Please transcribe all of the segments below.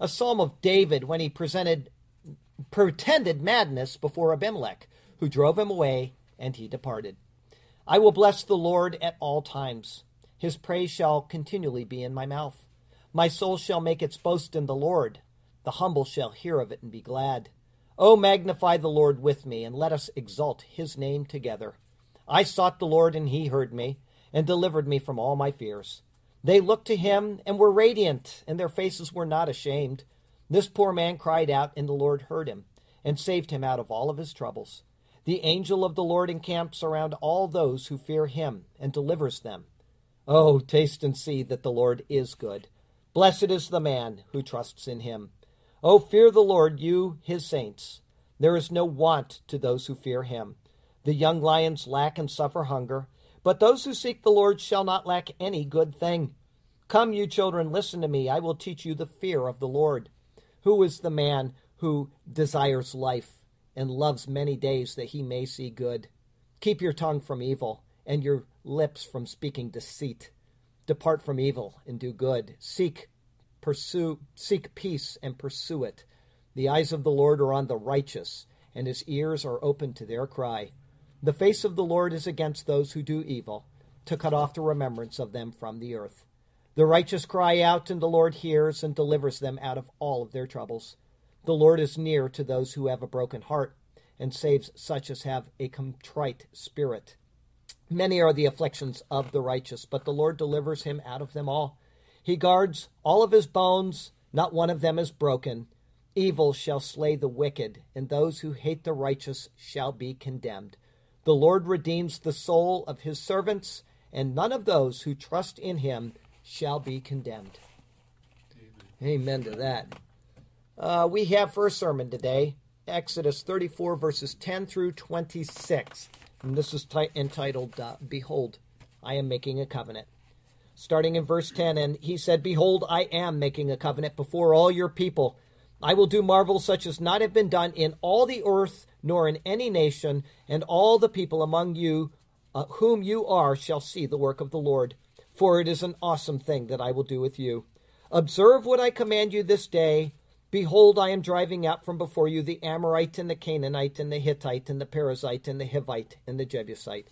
a psalm of David when he presented pretended madness before Abimelech, who drove him away, and he departed. I will bless the Lord at all times. His praise shall continually be in my mouth. My soul shall make its boast in the Lord. The humble shall hear of it and be glad. O magnify the Lord with me, and let us exalt his name together. I sought the Lord, and he heard me, and delivered me from all my fears. They looked to him and were radiant, and their faces were not ashamed. This poor man cried out, and the Lord heard him, and saved him out of all of his troubles. The angel of the Lord encamps around all those who fear him, and delivers them. Oh, taste and see that the Lord is good. Blessed is the man who trusts in him. Oh, fear the Lord, you his saints. There is no want to those who fear him. The young lions lack and suffer hunger but those who seek the Lord shall not lack any good thing. Come, you children, listen to me. I will teach you the fear of the Lord. Who is the man who desires life and loves many days that he may see good? Keep your tongue from evil and your lips from speaking deceit. Depart from evil and do good. Seek, pursue, seek peace and pursue it. The eyes of the Lord are on the righteous, and his ears are open to their cry. The face of the Lord is against those who do evil, to cut off the remembrance of them from the earth. The righteous cry out, and the Lord hears and delivers them out of all of their troubles. The Lord is near to those who have a broken heart, and saves such as have a contrite spirit. Many are the afflictions of the righteous, but the Lord delivers him out of them all. He guards all of his bones, not one of them is broken. Evil shall slay the wicked, and those who hate the righteous shall be condemned. The Lord redeems the soul of his servants, and none of those who trust in him shall be condemned. Amen, Amen to that. Uh, we have for a sermon today Exodus 34, verses 10 through 26. And this is t- entitled, uh, Behold, I am making a covenant. Starting in verse 10, and he said, Behold, I am making a covenant before all your people. I will do marvels such as not have been done in all the earth nor in any nation, and all the people among you uh, whom you are shall see the work of the Lord. For it is an awesome thing that I will do with you. Observe what I command you this day. Behold, I am driving out from before you the Amorite and the Canaanite and the Hittite and the Perizzite and the Hivite and the Jebusite.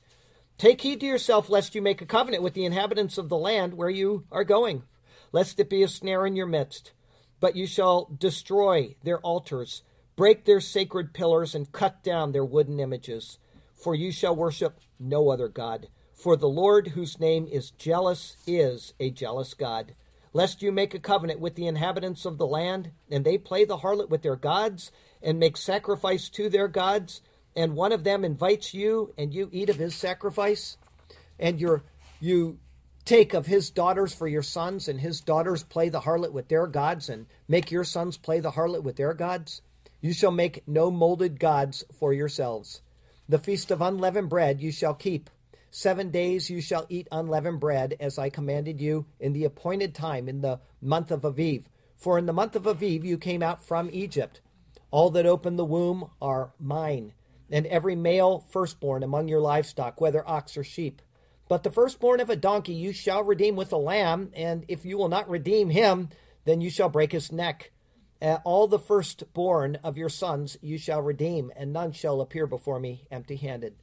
Take heed to yourself lest you make a covenant with the inhabitants of the land where you are going, lest it be a snare in your midst. But you shall destroy their altars Break their sacred pillars and cut down their wooden images. For you shall worship no other God. For the Lord, whose name is jealous, is a jealous God. Lest you make a covenant with the inhabitants of the land, and they play the harlot with their gods, and make sacrifice to their gods, and one of them invites you, and you eat of his sacrifice, and you you take of his daughters for your sons, and his daughters play the harlot with their gods, and make your sons play the harlot with their gods. You shall make no molded gods for yourselves. The feast of unleavened bread you shall keep. Seven days you shall eat unleavened bread, as I commanded you in the appointed time in the month of Aviv. For in the month of Aviv you came out from Egypt. All that open the womb are mine, and every male firstborn among your livestock, whether ox or sheep. But the firstborn of a donkey you shall redeem with a lamb, and if you will not redeem him, then you shall break his neck. Uh, all the firstborn of your sons you shall redeem, and none shall appear before me empty handed.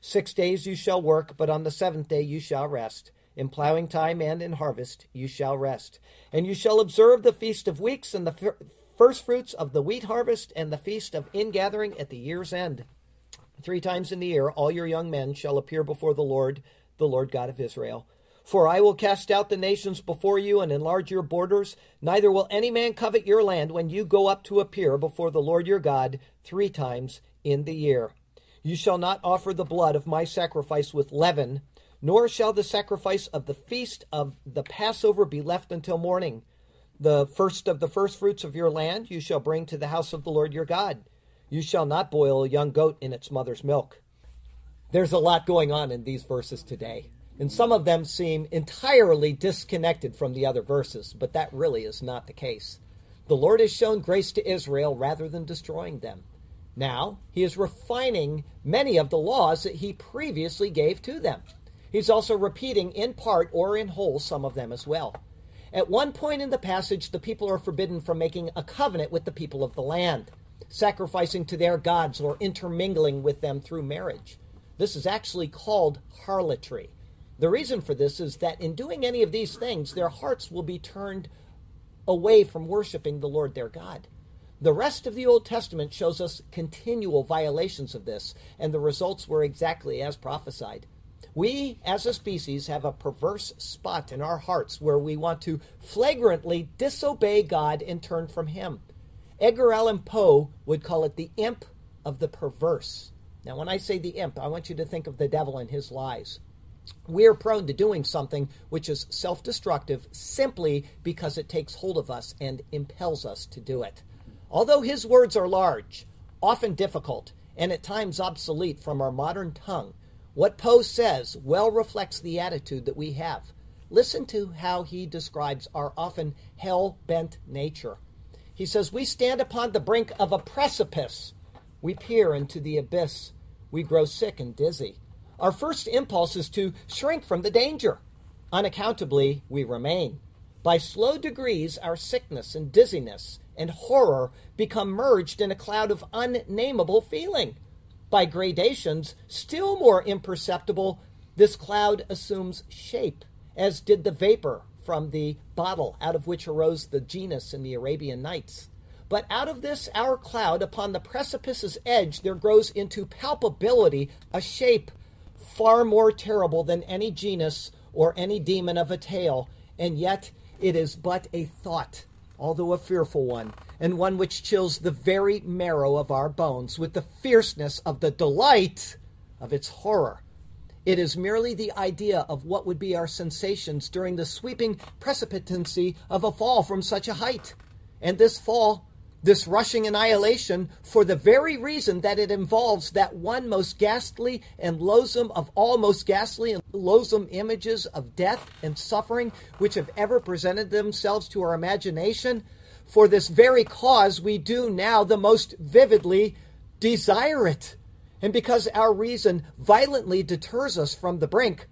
Six days you shall work, but on the seventh day you shall rest. In plowing time and in harvest you shall rest. And you shall observe the feast of weeks and the fir- first fruits of the wheat harvest and the feast of ingathering at the year's end. Three times in the year all your young men shall appear before the Lord, the Lord God of Israel. For I will cast out the nations before you and enlarge your borders. Neither will any man covet your land when you go up to appear before the Lord your God three times in the year. You shall not offer the blood of my sacrifice with leaven, nor shall the sacrifice of the feast of the Passover be left until morning. The first of the first fruits of your land you shall bring to the house of the Lord your God. You shall not boil a young goat in its mother's milk. There's a lot going on in these verses today, and some of them seem entirely disconnected from the other verses, but that really is not the case. The Lord has shown grace to Israel rather than destroying them. Now, he is refining many of the laws that he previously gave to them. He's also repeating in part or in whole some of them as well. At one point in the passage, the people are forbidden from making a covenant with the people of the land, sacrificing to their gods or intermingling with them through marriage. This is actually called harlotry. The reason for this is that in doing any of these things, their hearts will be turned away from worshiping the Lord their God. The rest of the Old Testament shows us continual violations of this, and the results were exactly as prophesied. We, as a species, have a perverse spot in our hearts where we want to flagrantly disobey God and turn from Him. Edgar Allan Poe would call it the imp of the perverse. Now, when I say the imp, I want you to think of the devil and his lies. We are prone to doing something which is self destructive simply because it takes hold of us and impels us to do it. Although his words are large, often difficult, and at times obsolete from our modern tongue, what Poe says well reflects the attitude that we have. Listen to how he describes our often hell bent nature. He says, We stand upon the brink of a precipice. We peer into the abyss. We grow sick and dizzy. Our first impulse is to shrink from the danger. Unaccountably, we remain. By slow degrees, our sickness and dizziness and horror become merged in a cloud of unnameable feeling. By gradations, still more imperceptible, this cloud assumes shape, as did the vapor from the bottle out of which arose the genus in the Arabian Nights. But out of this our cloud, upon the precipice's edge, there grows into palpability a shape far more terrible than any genus or any demon of a tale, and yet it is but a thought, although a fearful one, and one which chills the very marrow of our bones with the fierceness of the delight of its horror. It is merely the idea of what would be our sensations during the sweeping precipitancy of a fall from such a height. And this fall, this rushing annihilation, for the very reason that it involves that one most ghastly and loathsome of all most ghastly and loathsome images of death and suffering which have ever presented themselves to our imagination, for this very cause, we do now the most vividly desire it. And because our reason violently deters us from the brink,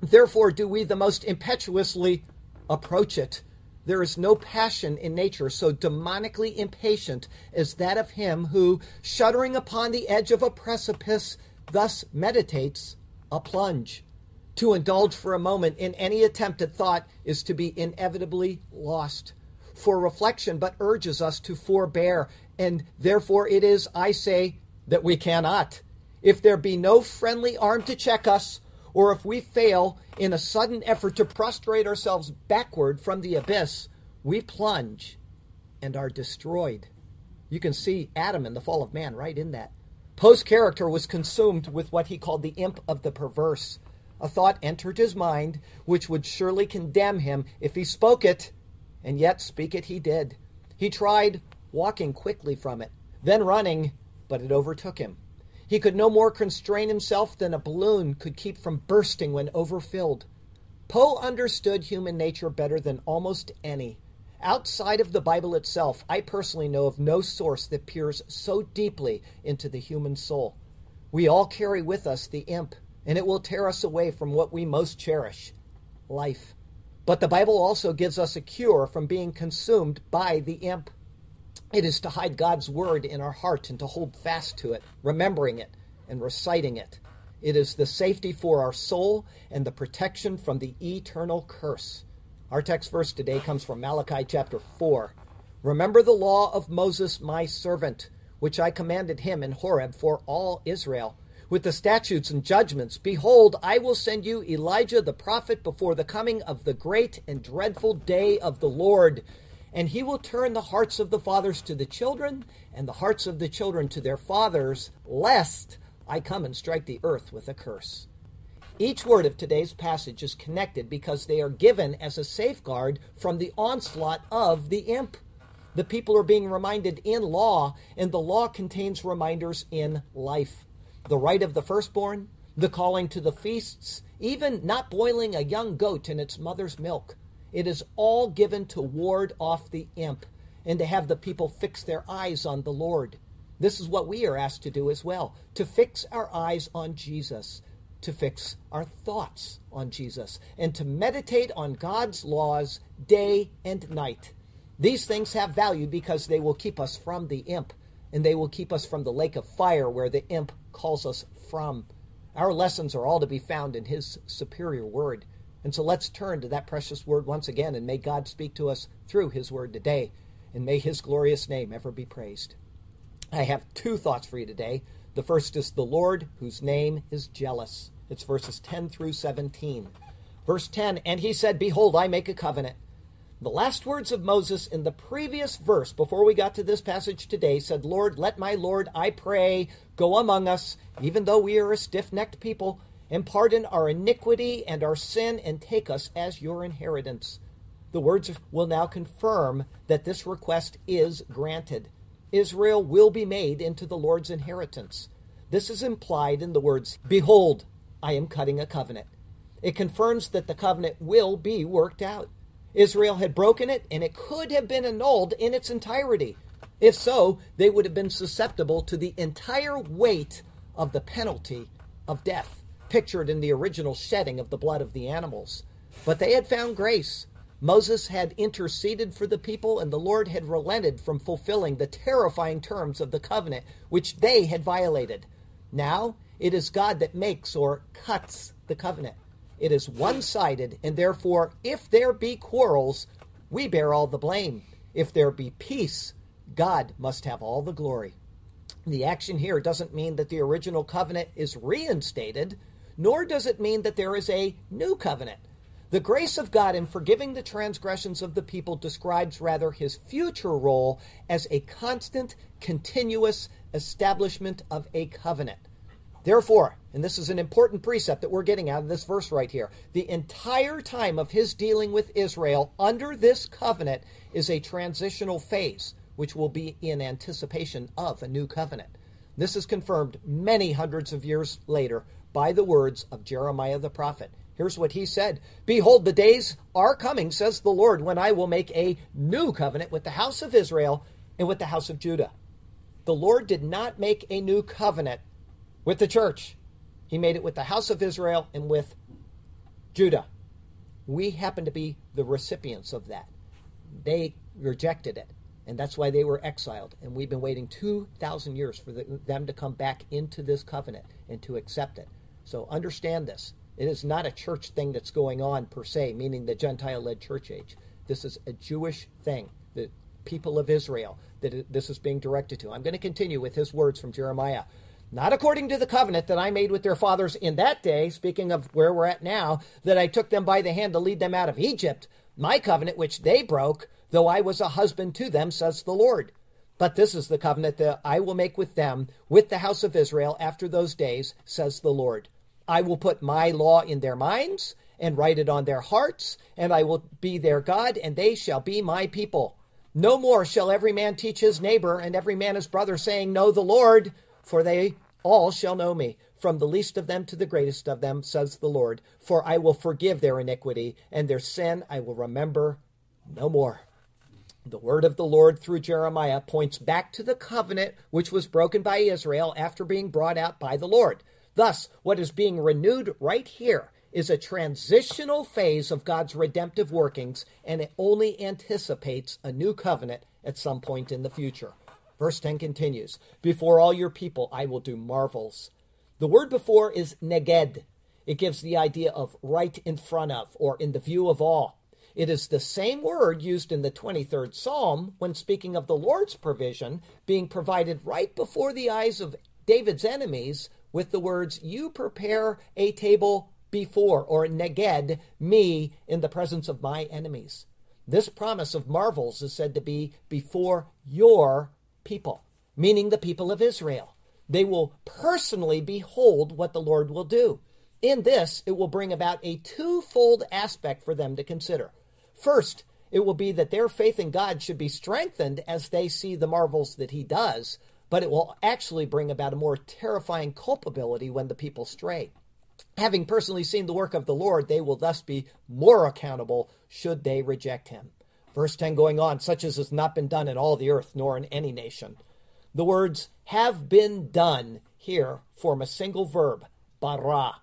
therefore do we the most impetuously approach it. There is no passion in nature so demonically impatient as that of him who, shuddering upon the edge of a precipice, thus meditates a plunge. To indulge for a moment in any attempt at thought is to be inevitably lost for reflection, but urges us to forbear. And therefore it is, I say, that we cannot. If there be no friendly arm to check us, or if we fail in a sudden effort to prostrate ourselves backward from the abyss, we plunge and are destroyed. You can see Adam and the fall of man right in that. Poe's character was consumed with what he called the imp of the perverse. A thought entered his mind which would surely condemn him if he spoke it and yet speak it he did. He tried walking quickly from it, then running, but it overtook him. He could no more constrain himself than a balloon could keep from bursting when overfilled. Poe understood human nature better than almost any. Outside of the Bible itself, I personally know of no source that peers so deeply into the human soul. We all carry with us the imp, and it will tear us away from what we most cherish life. But the Bible also gives us a cure from being consumed by the imp. It is to hide God's word in our heart and to hold fast to it, remembering it and reciting it. It is the safety for our soul and the protection from the eternal curse. Our text verse today comes from Malachi chapter 4. Remember the law of Moses, my servant, which I commanded him in Horeb for all Israel with the statutes and judgments. Behold, I will send you Elijah the prophet before the coming of the great and dreadful day of the Lord. And he will turn the hearts of the fathers to the children, and the hearts of the children to their fathers, lest I come and strike the earth with a curse. Each word of today's passage is connected because they are given as a safeguard from the onslaught of the imp. The people are being reminded in law, and the law contains reminders in life. The right of the firstborn, the calling to the feasts, even not boiling a young goat in its mother's milk. It is all given to ward off the imp and to have the people fix their eyes on the Lord. This is what we are asked to do as well to fix our eyes on Jesus, to fix our thoughts on Jesus, and to meditate on God's laws day and night. These things have value because they will keep us from the imp, and they will keep us from the lake of fire where the imp calls us from. Our lessons are all to be found in His superior word. And so let's turn to that precious word once again, and may God speak to us through His word today, and may His glorious name ever be praised. I have two thoughts for you today. The first is the Lord, whose name is jealous. It's verses 10 through 17. Verse 10 And he said, Behold, I make a covenant. The last words of Moses in the previous verse, before we got to this passage today, said, Lord, let my Lord, I pray, go among us, even though we are a stiff necked people, and pardon our iniquity and our sin, and take us as your inheritance. The words will now confirm that this request is granted. Israel will be made into the Lord's inheritance. This is implied in the words, Behold, I am cutting a covenant. It confirms that the covenant will be worked out. Israel had broken it, and it could have been annulled in its entirety. If so, they would have been susceptible to the entire weight of the penalty of death, pictured in the original shedding of the blood of the animals. But they had found grace. Moses had interceded for the people, and the Lord had relented from fulfilling the terrifying terms of the covenant which they had violated. Now it is God that makes or cuts the covenant. It is one sided, and therefore, if there be quarrels, we bear all the blame. If there be peace, God must have all the glory. The action here doesn't mean that the original covenant is reinstated, nor does it mean that there is a new covenant. The grace of God in forgiving the transgressions of the people describes rather his future role as a constant, continuous establishment of a covenant. Therefore, and this is an important precept that we're getting out of this verse right here, the entire time of his dealing with Israel under this covenant is a transitional phase, which will be in anticipation of a new covenant. This is confirmed many hundreds of years later by the words of Jeremiah the prophet. Here's what he said Behold, the days are coming, says the Lord, when I will make a new covenant with the house of Israel and with the house of Judah. The Lord did not make a new covenant with the church. He made it with the house of Israel and with Judah. We happen to be the recipients of that. They rejected it, and that's why they were exiled. And we've been waiting 2,000 years for the, them to come back into this covenant and to accept it. So understand this. It is not a church thing that's going on per se, meaning the Gentile led church age. This is a Jewish thing, the people of Israel that this is being directed to. I'm going to continue with his words from Jeremiah not according to the covenant that I made with their fathers in that day, speaking of where we're at now, that I took them by the hand to lead them out of Egypt, my covenant which they broke, though I was a husband to them, says the Lord. But this is the covenant that I will make with them, with the house of Israel, after those days, says the Lord. I will put my law in their minds, and write it on their hearts, and I will be their God, and they shall be my people. No more shall every man teach his neighbor, and every man his brother, saying, Know the Lord for they all shall know me, from the least of them to the greatest of them, says the Lord. For I will forgive their iniquity, and their sin I will remember no more. The word of the Lord through Jeremiah points back to the covenant which was broken by Israel after being brought out by the Lord. Thus, what is being renewed right here is a transitional phase of God's redemptive workings, and it only anticipates a new covenant at some point in the future. Verse 10 continues Before all your people I will do marvels. The word before is neged. It gives the idea of right in front of or in the view of all. It is the same word used in the 23rd Psalm when speaking of the Lord's provision being provided right before the eyes of David's enemies with the words, You prepare a table before, or neged, me in the presence of my enemies. This promise of marvels is said to be before your people, meaning the people of Israel. They will personally behold what the Lord will do. In this, it will bring about a twofold aspect for them to consider. First, it will be that their faith in God should be strengthened as they see the marvels that He does, but it will actually bring about a more terrifying culpability when the people stray. Having personally seen the work of the Lord, they will thus be more accountable should they reject Him. Verse 10 going on, such as has not been done in all the earth, nor in any nation. The words have been done here form a single verb, bara.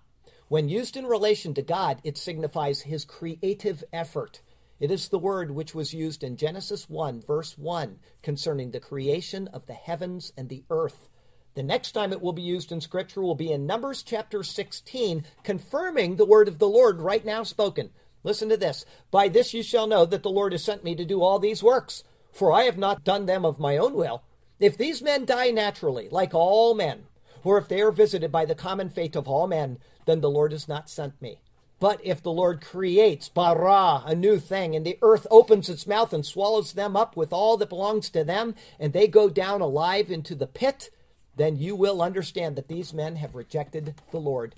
When used in relation to God, it signifies his creative effort. It is the word which was used in Genesis 1, verse 1, concerning the creation of the heavens and the earth. The next time it will be used in Scripture will be in Numbers chapter 16, confirming the word of the Lord right now spoken. Listen to this. By this you shall know that the Lord has sent me to do all these works, for I have not done them of my own will. If these men die naturally, like all men, or if they are visited by the common fate of all men, then the Lord has not sent me. But if the Lord creates, bara, a new thing, and the earth opens its mouth and swallows them up with all that belongs to them, and they go down alive into the pit, then you will understand that these men have rejected the Lord.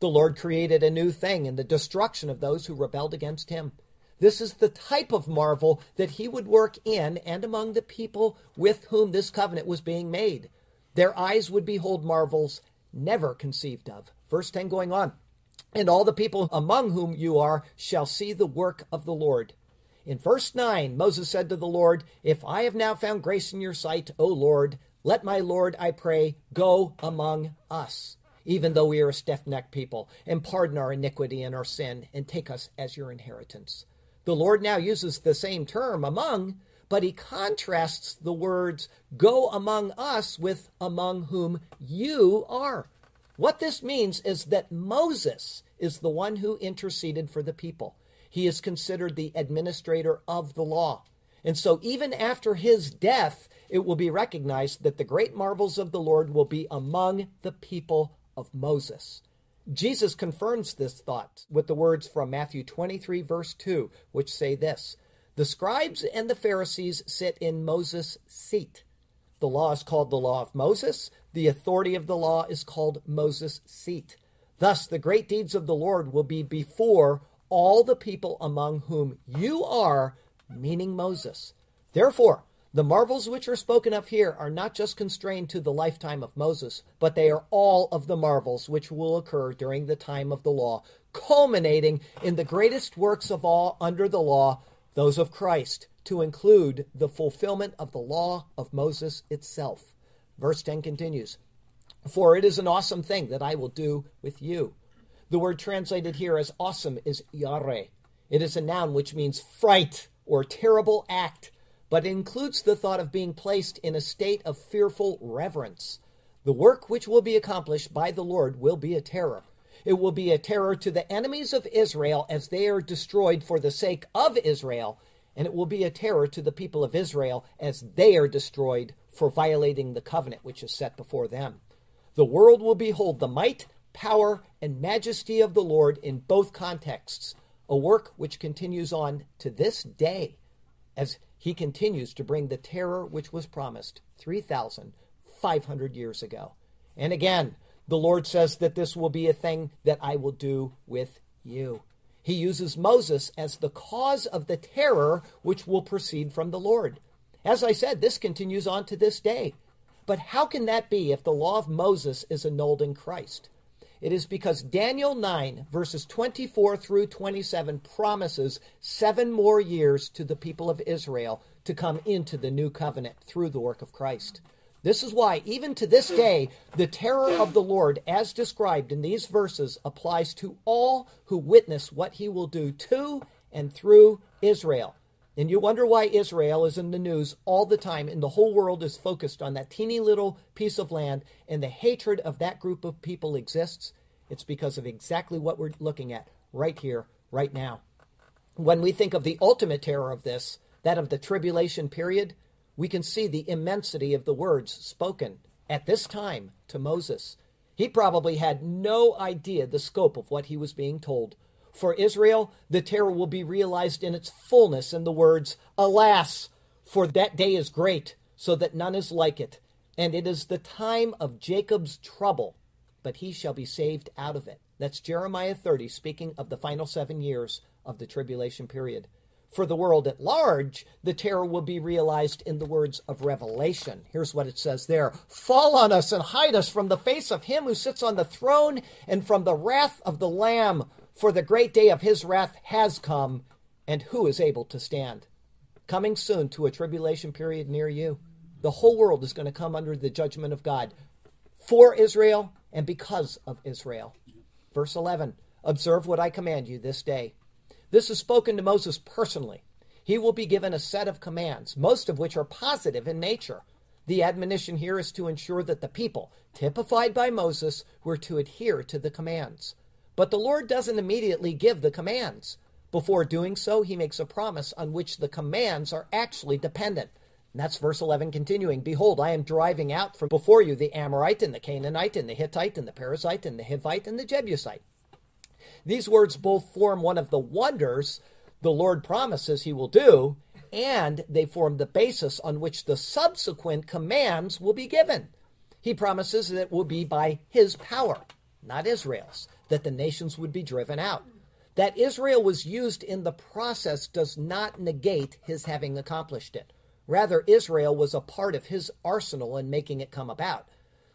The Lord created a new thing in the destruction of those who rebelled against him. This is the type of marvel that he would work in and among the people with whom this covenant was being made. Their eyes would behold marvels never conceived of. Verse 10 going on and all the people among whom you are shall see the work of the Lord. In verse 9, Moses said to the Lord, If I have now found grace in your sight, O Lord, let my Lord, I pray, go among us, even though we are a stiff necked people, and pardon our iniquity and our sin, and take us as your inheritance. The Lord now uses the same term, among, but he contrasts the words, go among us, with among whom you are. What this means is that Moses is the one who interceded for the people. He is considered the administrator of the law. And so, even after his death, it will be recognized that the great marvels of the Lord will be among the people of Moses. Jesus confirms this thought with the words from Matthew 23, verse 2, which say this The scribes and the Pharisees sit in Moses' seat. The law is called the law of Moses, the authority of the law is called Moses' seat. Thus, the great deeds of the Lord will be before all the people among whom you are, meaning Moses. Therefore, the marvels which are spoken of here are not just constrained to the lifetime of Moses, but they are all of the marvels which will occur during the time of the law, culminating in the greatest works of all under the law, those of Christ, to include the fulfillment of the law of Moses itself. Verse 10 continues for it is an awesome thing that I will do with you. The word translated here as awesome is yare. It is a noun which means fright or terrible act, but includes the thought of being placed in a state of fearful reverence. The work which will be accomplished by the Lord will be a terror. It will be a terror to the enemies of Israel as they are destroyed for the sake of Israel, and it will be a terror to the people of Israel as they are destroyed for violating the covenant which is set before them. The world will behold the might, power, and majesty of the Lord in both contexts, a work which continues on to this day as he continues to bring the terror which was promised 3,500 years ago. And again, the Lord says that this will be a thing that I will do with you. He uses Moses as the cause of the terror which will proceed from the Lord. As I said, this continues on to this day. But how can that be if the law of Moses is annulled in Christ? It is because Daniel 9, verses 24 through 27, promises seven more years to the people of Israel to come into the new covenant through the work of Christ. This is why, even to this day, the terror of the Lord, as described in these verses, applies to all who witness what he will do to and through Israel. And you wonder why Israel is in the news all the time, and the whole world is focused on that teeny little piece of land, and the hatred of that group of people exists. It's because of exactly what we're looking at right here, right now. When we think of the ultimate terror of this, that of the tribulation period, we can see the immensity of the words spoken at this time to Moses. He probably had no idea the scope of what he was being told for Israel, the terror will be realized in its fullness in the words, Alas, for that day is great, so that none is like it. And it is the time of Jacob's trouble, but he shall be saved out of it. That's Jeremiah 30, speaking of the final seven years of the tribulation period. For the world at large, the terror will be realized in the words of Revelation. Here's what it says there Fall on us and hide us from the face of him who sits on the throne and from the wrath of the Lamb, for the great day of his wrath has come, and who is able to stand? Coming soon to a tribulation period near you. The whole world is going to come under the judgment of God for Israel and because of Israel. Verse 11 Observe what I command you this day. This is spoken to Moses personally. He will be given a set of commands, most of which are positive in nature. The admonition here is to ensure that the people, typified by Moses, were to adhere to the commands. But the Lord doesn't immediately give the commands. Before doing so, he makes a promise on which the commands are actually dependent. And that's verse 11 continuing Behold, I am driving out from before you the Amorite and the Canaanite and the Hittite and the Perizzite and the Hivite and the Jebusite. These words both form one of the wonders the Lord promises he will do, and they form the basis on which the subsequent commands will be given. He promises that it will be by his power, not Israel's, that the nations would be driven out. That Israel was used in the process does not negate his having accomplished it. Rather, Israel was a part of his arsenal in making it come about.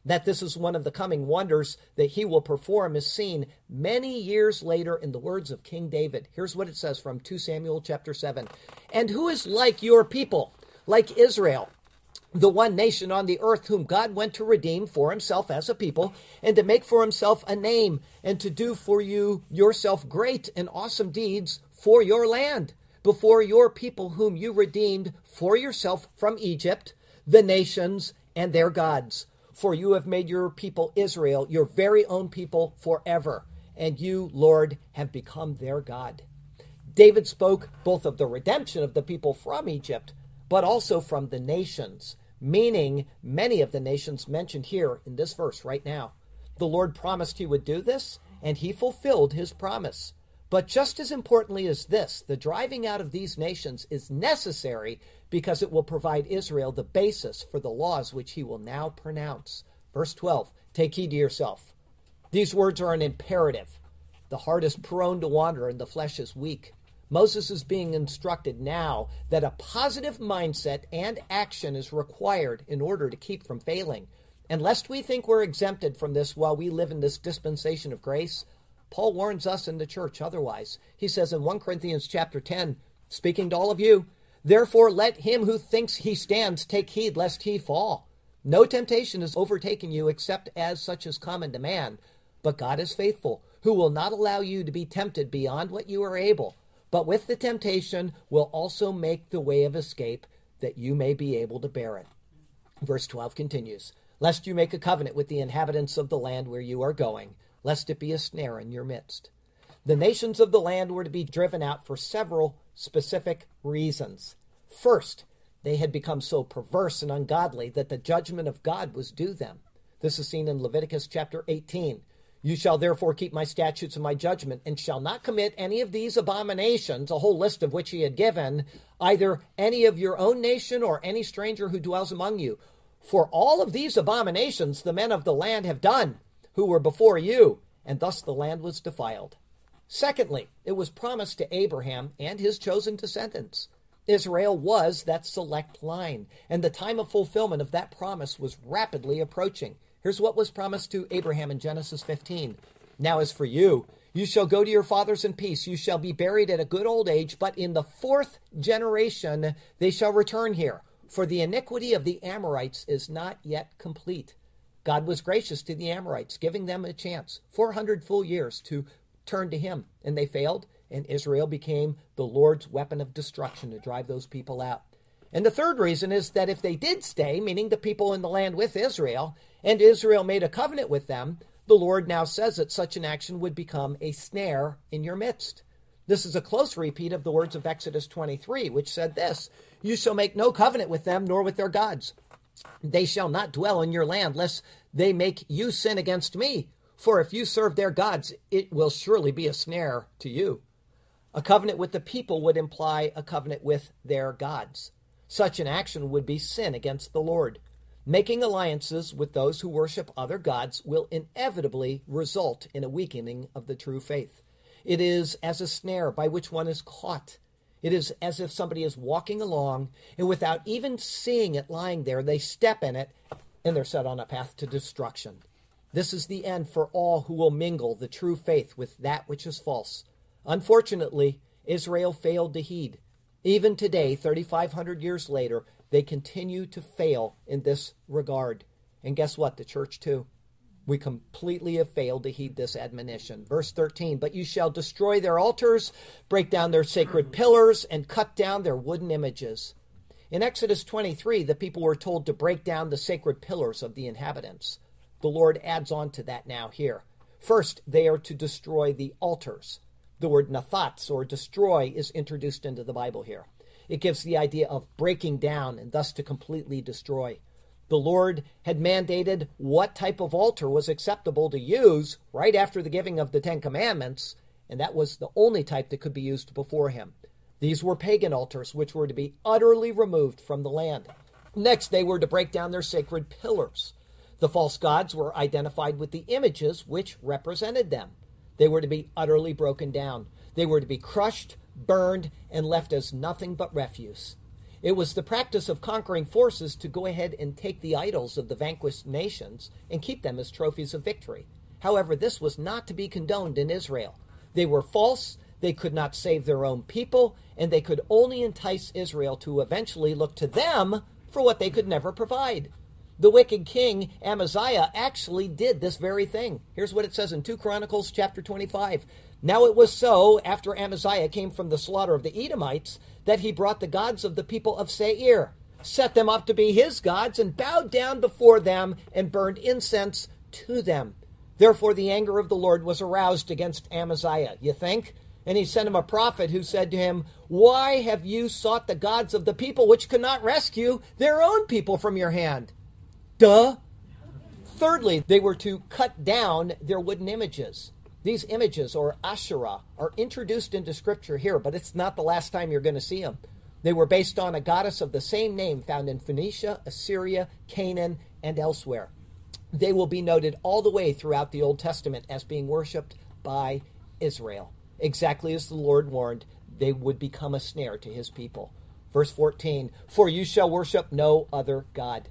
That this is one of the coming wonders that he will perform is seen many years later in the words of King David. Here's what it says from 2 Samuel chapter 7. And who is like your people, like Israel, the one nation on the earth whom God went to redeem for himself as a people, and to make for himself a name, and to do for you yourself great and awesome deeds for your land? before your people whom you redeemed for yourself from Egypt, the nations and their gods. For you have made your people Israel your very own people forever, and you, Lord, have become their God. David spoke both of the redemption of the people from Egypt, but also from the nations, meaning many of the nations mentioned here in this verse right now. The Lord promised he would do this, and he fulfilled his promise. But just as importantly as this, the driving out of these nations is necessary because it will provide Israel the basis for the laws which he will now pronounce. Verse 12 Take heed to yourself. These words are an imperative. The heart is prone to wander and the flesh is weak. Moses is being instructed now that a positive mindset and action is required in order to keep from failing. And lest we think we're exempted from this while we live in this dispensation of grace, Paul warns us in the church otherwise. He says in 1 Corinthians chapter 10, speaking to all of you, therefore let him who thinks he stands take heed lest he fall. No temptation is overtaken you except as such is common to man, but God is faithful, who will not allow you to be tempted beyond what you are able, but with the temptation will also make the way of escape that you may be able to bear it. Verse 12 continues, lest you make a covenant with the inhabitants of the land where you are going lest it be a snare in your midst. The nations of the land were to be driven out for several specific reasons. First, they had become so perverse and ungodly that the judgment of God was due them. This is seen in Leviticus chapter 18. You shall therefore keep my statutes and my judgment, and shall not commit any of these abominations, a whole list of which he had given, either any of your own nation or any stranger who dwells among you. For all of these abominations the men of the land have done who were before you, and thus the land was defiled. Secondly, it was promised to Abraham and his chosen descendants. Israel was that select line, and the time of fulfillment of that promise was rapidly approaching. Here's what was promised to Abraham in Genesis 15. Now, as for you, you shall go to your fathers in peace. You shall be buried at a good old age, but in the fourth generation they shall return here. For the iniquity of the Amorites is not yet complete. God was gracious to the Amorites, giving them a chance, 400 full years, to turn to Him. And they failed, and Israel became the Lord's weapon of destruction to drive those people out. And the third reason is that if they did stay, meaning the people in the land with Israel, and Israel made a covenant with them, the Lord now says that such an action would become a snare in your midst. This is a close repeat of the words of Exodus 23, which said this You shall make no covenant with them, nor with their gods. They shall not dwell in your land, lest they make you sin against me. For if you serve their gods, it will surely be a snare to you. A covenant with the people would imply a covenant with their gods. Such an action would be sin against the Lord. Making alliances with those who worship other gods will inevitably result in a weakening of the true faith. It is as a snare by which one is caught. It is as if somebody is walking along and without even seeing it lying there, they step in it and they're set on a path to destruction. This is the end for all who will mingle the true faith with that which is false. Unfortunately, Israel failed to heed. Even today, 3,500 years later, they continue to fail in this regard. And guess what? The church, too. We completely have failed to heed this admonition. Verse 13 But you shall destroy their altars, break down their sacred pillars, and cut down their wooden images. In Exodus 23, the people were told to break down the sacred pillars of the inhabitants. The Lord adds on to that now here. First, they are to destroy the altars. The word nathatz, or destroy, is introduced into the Bible here. It gives the idea of breaking down and thus to completely destroy. The Lord had mandated what type of altar was acceptable to use right after the giving of the Ten Commandments, and that was the only type that could be used before him. These were pagan altars, which were to be utterly removed from the land. Next, they were to break down their sacred pillars. The false gods were identified with the images which represented them. They were to be utterly broken down. They were to be crushed, burned, and left as nothing but refuse. It was the practice of conquering forces to go ahead and take the idols of the vanquished nations and keep them as trophies of victory. However, this was not to be condoned in Israel. They were false, they could not save their own people, and they could only entice Israel to eventually look to them for what they could never provide. The wicked king Amaziah actually did this very thing. Here's what it says in 2 Chronicles chapter 25. Now it was so, after Amaziah came from the slaughter of the Edomites, that he brought the gods of the people of Seir, set them up to be his gods, and bowed down before them and burned incense to them. Therefore the anger of the Lord was aroused against Amaziah, you think? And he sent him a prophet who said to him, Why have you sought the gods of the people which could not rescue their own people from your hand? Duh. Thirdly, they were to cut down their wooden images. These images, or Asherah, are introduced into Scripture here, but it's not the last time you're going to see them. They were based on a goddess of the same name found in Phoenicia, Assyria, Canaan, and elsewhere. They will be noted all the way throughout the Old Testament as being worshipped by Israel. Exactly as the Lord warned, they would become a snare to his people. Verse 14 For you shall worship no other God.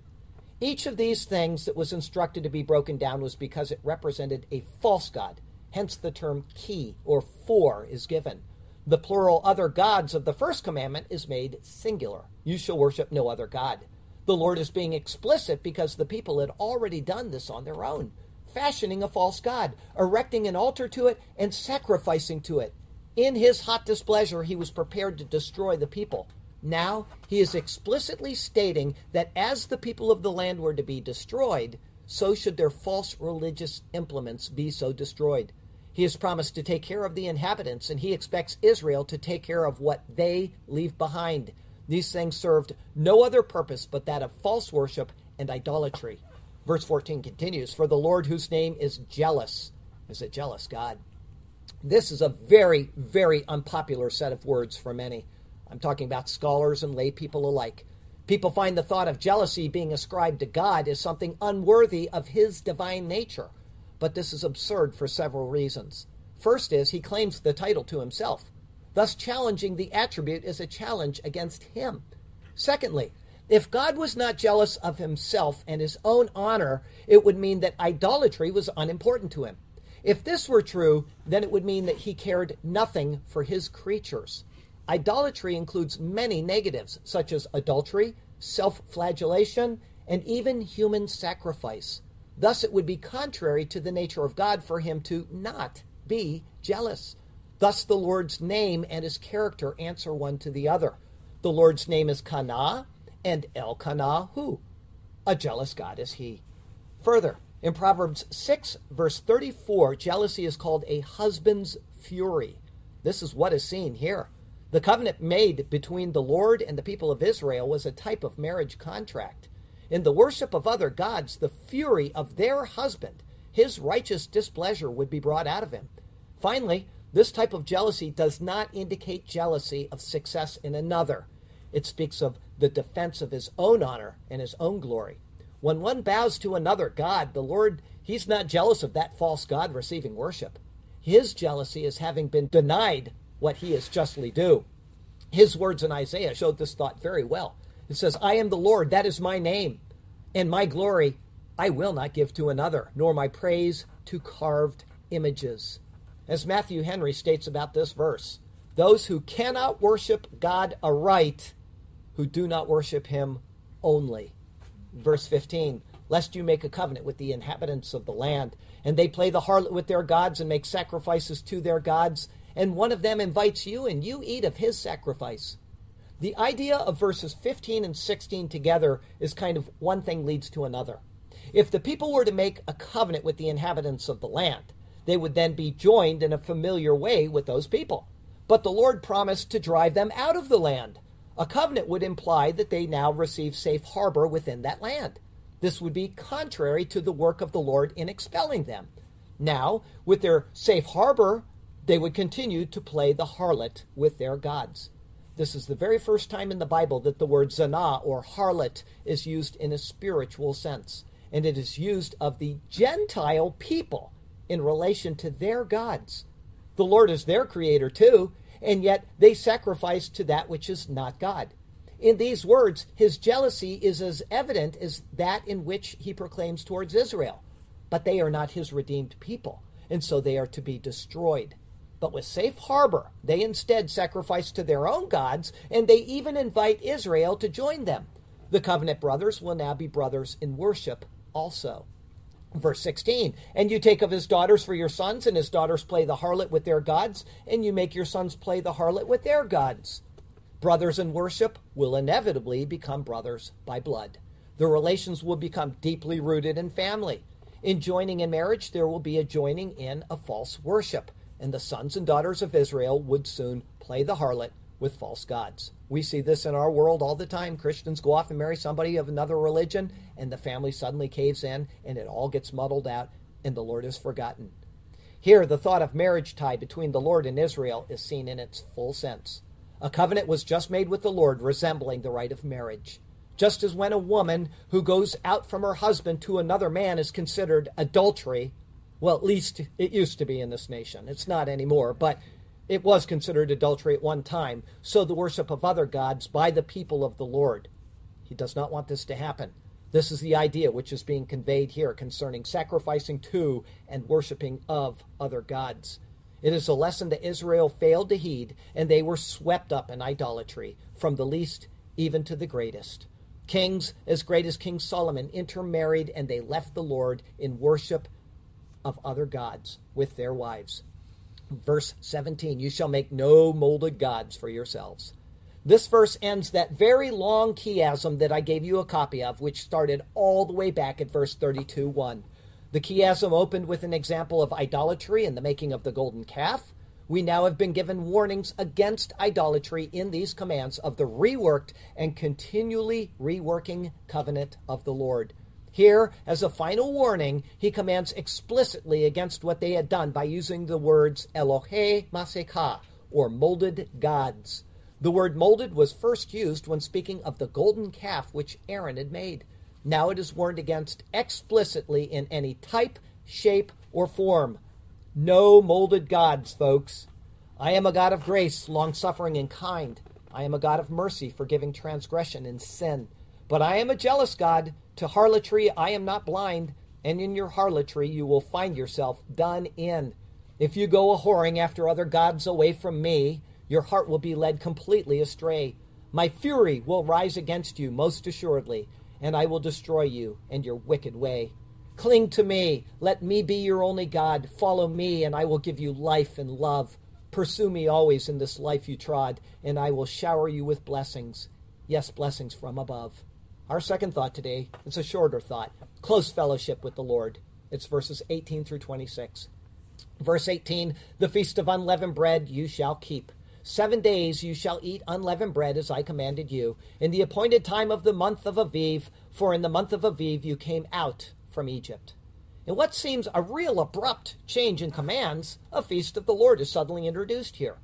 Each of these things that was instructed to be broken down was because it represented a false God Hence the term ki or for is given. The plural other gods of the first commandment is made singular. You shall worship no other God. The Lord is being explicit because the people had already done this on their own, fashioning a false God, erecting an altar to it, and sacrificing to it. In his hot displeasure, he was prepared to destroy the people. Now, he is explicitly stating that as the people of the land were to be destroyed, so should their false religious implements be so destroyed. He has promised to take care of the inhabitants, and he expects Israel to take care of what they leave behind. These things served no other purpose but that of false worship and idolatry. Verse 14 continues For the Lord, whose name is jealous, is a jealous God. This is a very, very unpopular set of words for many. I'm talking about scholars and lay people alike. People find the thought of jealousy being ascribed to God as something unworthy of his divine nature but this is absurd for several reasons. First is he claims the title to himself. Thus, challenging the attribute is a challenge against him. Secondly, if God was not jealous of himself and his own honor, it would mean that idolatry was unimportant to him. If this were true, then it would mean that he cared nothing for his creatures. Idolatry includes many negatives, such as adultery, self flagellation, and even human sacrifice. Thus, it would be contrary to the nature of God for him to not be jealous. Thus, the Lord's name and his character answer one to the other. The Lord's name is Qanna, and Elkanah, hu? A jealous God is he. Further, in Proverbs 6, verse 34, jealousy is called a husband's fury. This is what is seen here. The covenant made between the Lord and the people of Israel was a type of marriage contract. In the worship of other gods, the fury of their husband, his righteous displeasure would be brought out of him. Finally, this type of jealousy does not indicate jealousy of success in another. It speaks of the defense of his own honor and his own glory. When one bows to another God, the Lord, He's not jealous of that false God receiving worship. His jealousy is having been denied what He is justly due. His words in Isaiah showed this thought very well. It says, I am the Lord, that is my name, and my glory I will not give to another, nor my praise to carved images. As Matthew Henry states about this verse, those who cannot worship God aright, who do not worship him only. Verse 15 Lest you make a covenant with the inhabitants of the land, and they play the harlot with their gods and make sacrifices to their gods, and one of them invites you, and you eat of his sacrifice. The idea of verses 15 and 16 together is kind of one thing leads to another. If the people were to make a covenant with the inhabitants of the land, they would then be joined in a familiar way with those people. But the Lord promised to drive them out of the land. A covenant would imply that they now receive safe harbor within that land. This would be contrary to the work of the Lord in expelling them. Now, with their safe harbor, they would continue to play the harlot with their gods. This is the very first time in the Bible that the word zana or harlot is used in a spiritual sense, and it is used of the Gentile people in relation to their gods. The Lord is their creator too, and yet they sacrifice to that which is not God. In these words, his jealousy is as evident as that in which he proclaims towards Israel. But they are not his redeemed people, and so they are to be destroyed. But with safe harbor, they instead sacrifice to their own gods, and they even invite Israel to join them. The covenant brothers will now be brothers in worship also. Verse 16, and you take of his daughters for your sons, and his daughters play the harlot with their gods, and you make your sons play the harlot with their gods. Brothers in worship will inevitably become brothers by blood. The relations will become deeply rooted in family. In joining in marriage, there will be a joining in a false worship, and the sons and daughters of Israel would soon play the harlot with false gods. We see this in our world all the time. Christians go off and marry somebody of another religion, and the family suddenly caves in, and it all gets muddled out, and the Lord is forgotten. Here, the thought of marriage tie between the Lord and Israel is seen in its full sense. A covenant was just made with the Lord, resembling the rite of marriage. Just as when a woman who goes out from her husband to another man is considered adultery, well, at least it used to be in this nation. It's not anymore, but it was considered adultery at one time, so the worship of other gods by the people of the Lord. He does not want this to happen. This is the idea which is being conveyed here concerning sacrificing to and worshiping of other gods. It is a lesson that Israel failed to heed, and they were swept up in idolatry, from the least even to the greatest. Kings as great as King Solomon intermarried, and they left the Lord in worship of other gods with their wives. Verse 17 You shall make no molded gods for yourselves. This verse ends that very long chiasm that I gave you a copy of, which started all the way back at verse 32 1. The chiasm opened with an example of idolatry and the making of the golden calf. We now have been given warnings against idolatry in these commands of the reworked and continually reworking covenant of the Lord. Here, as a final warning, he commands explicitly against what they had done by using the words Elohe Maseka, or molded gods. The word molded was first used when speaking of the golden calf which Aaron had made. Now it is warned against explicitly in any type, shape, or form. No molded gods, folks. I am a God of grace, long suffering, and kind. I am a God of mercy, forgiving transgression and sin. But I am a jealous God to harlotry I am not blind, and in your harlotry you will find yourself done in. If you go a whoring after other gods away from me, your heart will be led completely astray. My fury will rise against you most assuredly, and I will destroy you and your wicked way. Cling to me, let me be your only God. Follow me, and I will give you life and love. Pursue me always in this life you trod, and I will shower you with blessings. Yes, blessings from above. Our second thought today, it's a shorter thought close fellowship with the Lord. It's verses 18 through 26. Verse 18 The feast of unleavened bread you shall keep. Seven days you shall eat unleavened bread as I commanded you, in the appointed time of the month of Aviv, for in the month of Aviv you came out from Egypt. In what seems a real abrupt change in commands, a feast of the Lord is suddenly introduced here.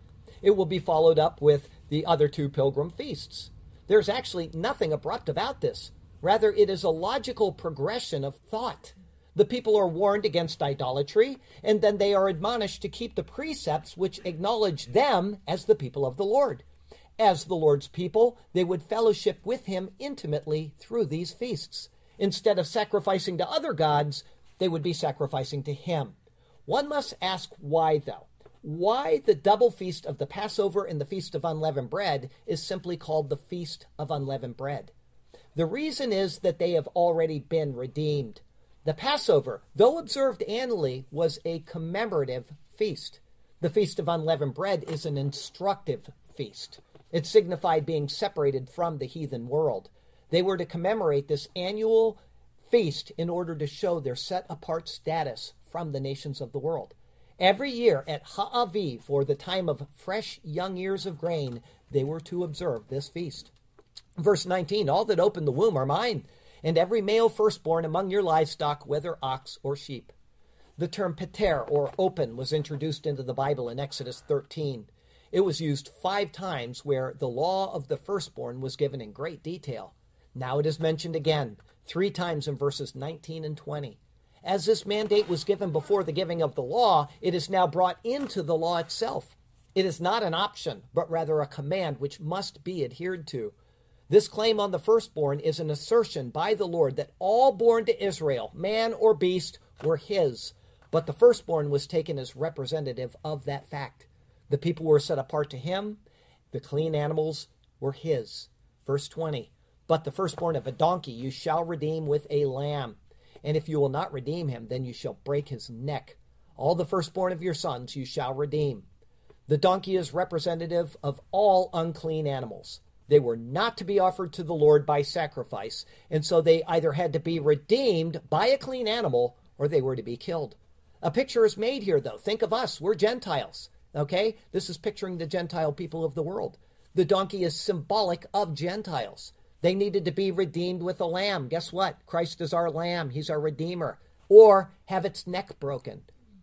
It will be followed up with the other two pilgrim feasts. There's actually nothing abrupt about this. Rather, it is a logical progression of thought. The people are warned against idolatry, and then they are admonished to keep the precepts which acknowledge them as the people of the Lord. As the Lord's people, they would fellowship with him intimately through these feasts. Instead of sacrificing to other gods, they would be sacrificing to him. One must ask why, though. Why the double feast of the Passover and the Feast of Unleavened Bread is simply called the Feast of Unleavened Bread. The reason is that they have already been redeemed. The Passover, though observed annually, was a commemorative feast. The Feast of Unleavened Bread is an instructive feast. It signified being separated from the heathen world. They were to commemorate this annual feast in order to show their set apart status from the nations of the world. Every year at Ha'aviv, for the time of fresh young ears of grain, they were to observe this feast. Verse 19 All that open the womb are mine, and every male firstborn among your livestock, whether ox or sheep. The term pater, or open, was introduced into the Bible in Exodus 13. It was used five times where the law of the firstborn was given in great detail. Now it is mentioned again, three times in verses 19 and 20. As this mandate was given before the giving of the law, it is now brought into the law itself. It is not an option, but rather a command which must be adhered to. This claim on the firstborn is an assertion by the Lord that all born to Israel, man or beast, were his, but the firstborn was taken as representative of that fact. The people were set apart to him, the clean animals were his. Verse 20 But the firstborn of a donkey you shall redeem with a lamb, and if you will not redeem him, then you shall break his neck. All the firstborn of your sons you shall redeem. The donkey is representative of all unclean animals. They were not to be offered to the Lord by sacrifice, and so they either had to be redeemed by a clean animal or they were to be killed. A picture is made here, though. Think of us. We're Gentiles. Okay? This is picturing the Gentile people of the world. The donkey is symbolic of Gentiles. They needed to be redeemed with a lamb. Guess what? Christ is our lamb, he's our redeemer. Or have its neck broken.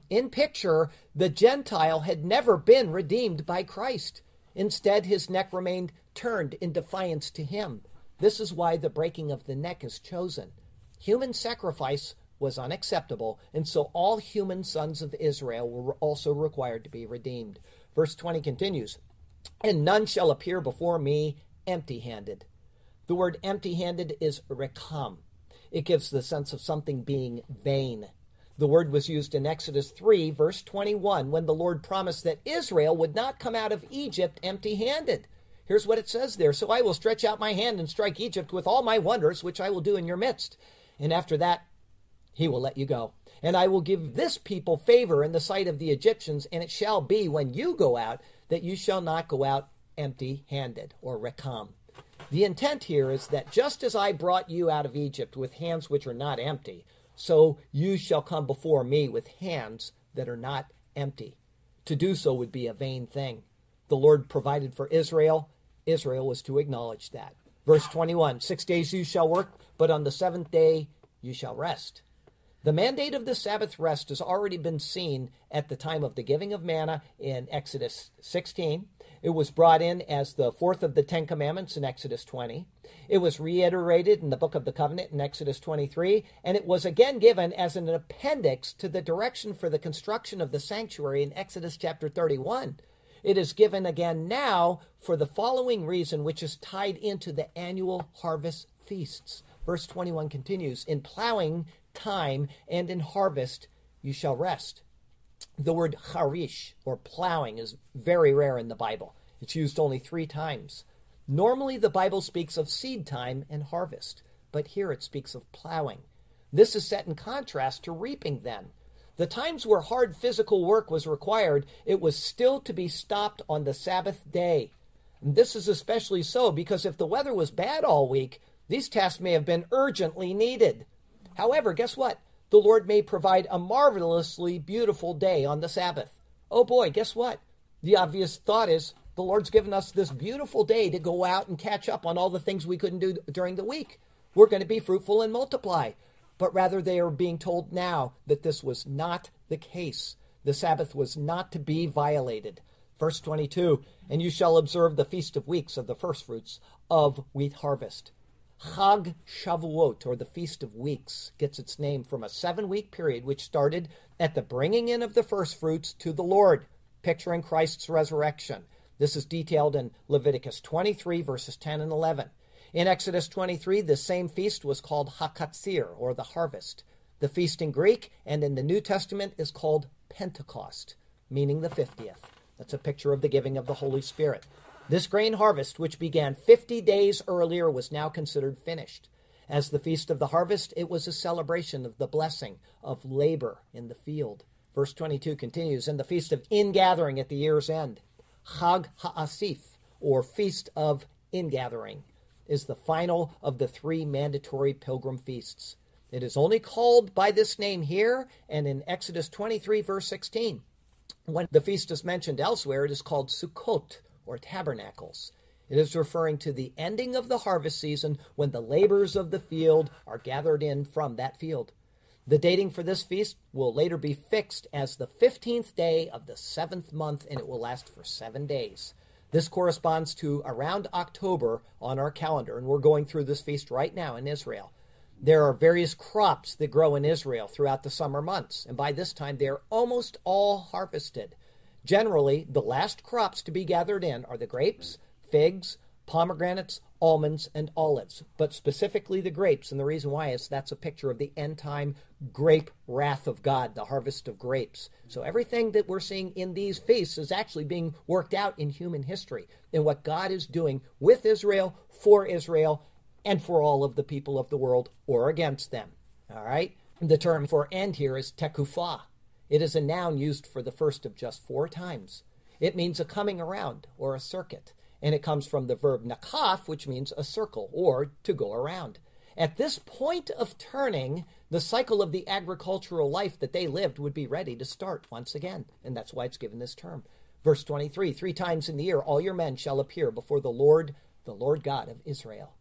In picture, the Gentile had never been redeemed by Christ. Instead, his neck remained turned in defiance to him. This is why the breaking of the neck is chosen. Human sacrifice was unacceptable, and so all human sons of Israel were also required to be redeemed. Verse 20 continues And none shall appear before me empty handed. The word empty handed is rekam. It gives the sense of something being vain. The word was used in Exodus 3, verse 21, when the Lord promised that Israel would not come out of Egypt empty handed. Here's what it says there So I will stretch out my hand and strike Egypt with all my wonders, which I will do in your midst. And after that, he will let you go. And I will give this people favor in the sight of the Egyptians, and it shall be when you go out that you shall not go out empty handed, or rekam. The intent here is that just as I brought you out of Egypt with hands which are not empty, so you shall come before me with hands that are not empty. To do so would be a vain thing. The Lord provided for Israel. Israel was to acknowledge that. Verse 21 Six days you shall work, but on the seventh day you shall rest. The mandate of the Sabbath rest has already been seen at the time of the giving of manna in Exodus 16. It was brought in as the fourth of the Ten Commandments in Exodus 20. It was reiterated in the Book of the Covenant in Exodus 23, and it was again given as an appendix to the direction for the construction of the sanctuary in Exodus chapter 31. It is given again now for the following reason, which is tied into the annual harvest feasts. Verse 21 continues In plowing time and in harvest you shall rest. The word harish, or plowing, is very rare in the Bible. It's used only three times. Normally, the Bible speaks of seed time and harvest, but here it speaks of plowing. This is set in contrast to reaping then. The times where hard physical work was required, it was still to be stopped on the Sabbath day. And this is especially so because if the weather was bad all week, these tasks may have been urgently needed. However, guess what? the Lord may provide a marvelously beautiful day on the Sabbath. Oh boy, guess what? The obvious thought is the Lord's given us this beautiful day to go out and catch up on all the things we couldn't do during the week. We're going to be fruitful and multiply. But rather, they are being told now that this was not the case. The Sabbath was not to be violated. Verse 22 And you shall observe the feast of weeks of the firstfruits of wheat harvest. Chag Shavuot, or the Feast of Weeks, gets its name from a seven week period which started at the bringing in of the first fruits to the Lord, picturing Christ's resurrection. This is detailed in Leviticus 23, verses 10 and 11. In Exodus 23, the same feast was called Hakatzir, or the harvest. The feast in Greek and in the New Testament is called Pentecost, meaning the 50th. That's a picture of the giving of the Holy Spirit. This grain harvest, which began 50 days earlier, was now considered finished. As the Feast of the Harvest, it was a celebration of the blessing of labor in the field. Verse 22 continues, and the Feast of Ingathering at the year's end. Chag Ha'asif, or Feast of Ingathering is the final of the three mandatory pilgrim feasts. It is only called by this name here and in Exodus 23, verse 16. When the feast is mentioned elsewhere, it is called Sukkot, or tabernacles. It is referring to the ending of the harvest season when the labors of the field are gathered in from that field. The dating for this feast will later be fixed as the 15th day of the seventh month, and it will last for seven days. This corresponds to around October on our calendar, and we're going through this feast right now in Israel. There are various crops that grow in Israel throughout the summer months, and by this time they are almost all harvested. Generally, the last crops to be gathered in are the grapes, figs, pomegranates, almonds, and olives, but specifically the grapes. And the reason why is that's a picture of the end time grape wrath of God, the harvest of grapes. So everything that we're seeing in these feasts is actually being worked out in human history and what God is doing with Israel, for Israel, and for all of the people of the world or against them. All right? The term for end here is tekufah. It is a noun used for the first of just four times. It means a coming around or a circuit and it comes from the verb nakaf, which means a circle or to go around. At this point of turning, the cycle of the agricultural life that they lived would be ready to start once again, and that's why it's given this term. Verse 23 Three times in the year all your men shall appear before the Lord, the Lord God of Israel.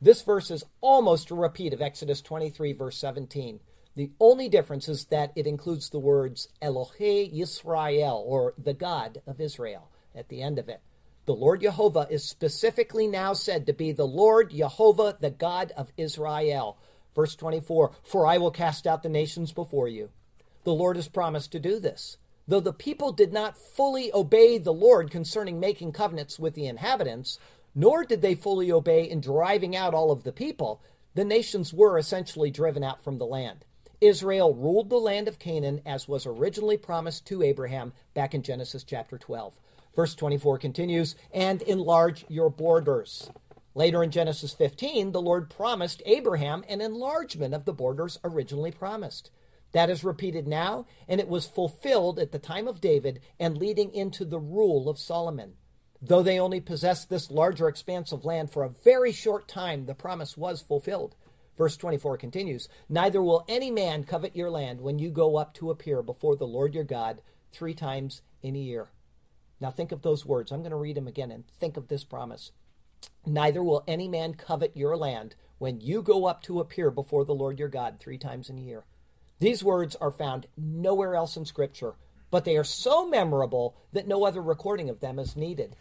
This verse is almost a repeat of Exodus 23, verse 17. The only difference is that it includes the words Elohe Yisrael, or the God of Israel, at the end of it. The Lord Jehovah is specifically now said to be the Lord Jehovah, the God of Israel. Verse 24 For I will cast out the nations before you. The Lord has promised to do this. Though the people did not fully obey the Lord concerning making covenants with the inhabitants, nor did they fully obey in driving out all of the people, the nations were essentially driven out from the land. Israel ruled the land of Canaan as was originally promised to Abraham back in Genesis chapter 12. Verse 24 continues, and enlarge your borders. Later in Genesis 15, the Lord promised Abraham an enlargement of the borders originally promised. That is repeated now, and it was fulfilled at the time of David and leading into the rule of Solomon. Though they only possessed this larger expanse of land for a very short time, the promise was fulfilled. Verse 24 continues Neither will any man covet your land when you go up to appear before the Lord your God three times in a year. Now think of those words. I'm going to read them again and think of this promise. Neither will any man covet your land when you go up to appear before the Lord your God three times in a year. These words are found nowhere else in Scripture, but they are so memorable that no other recording of them is needed.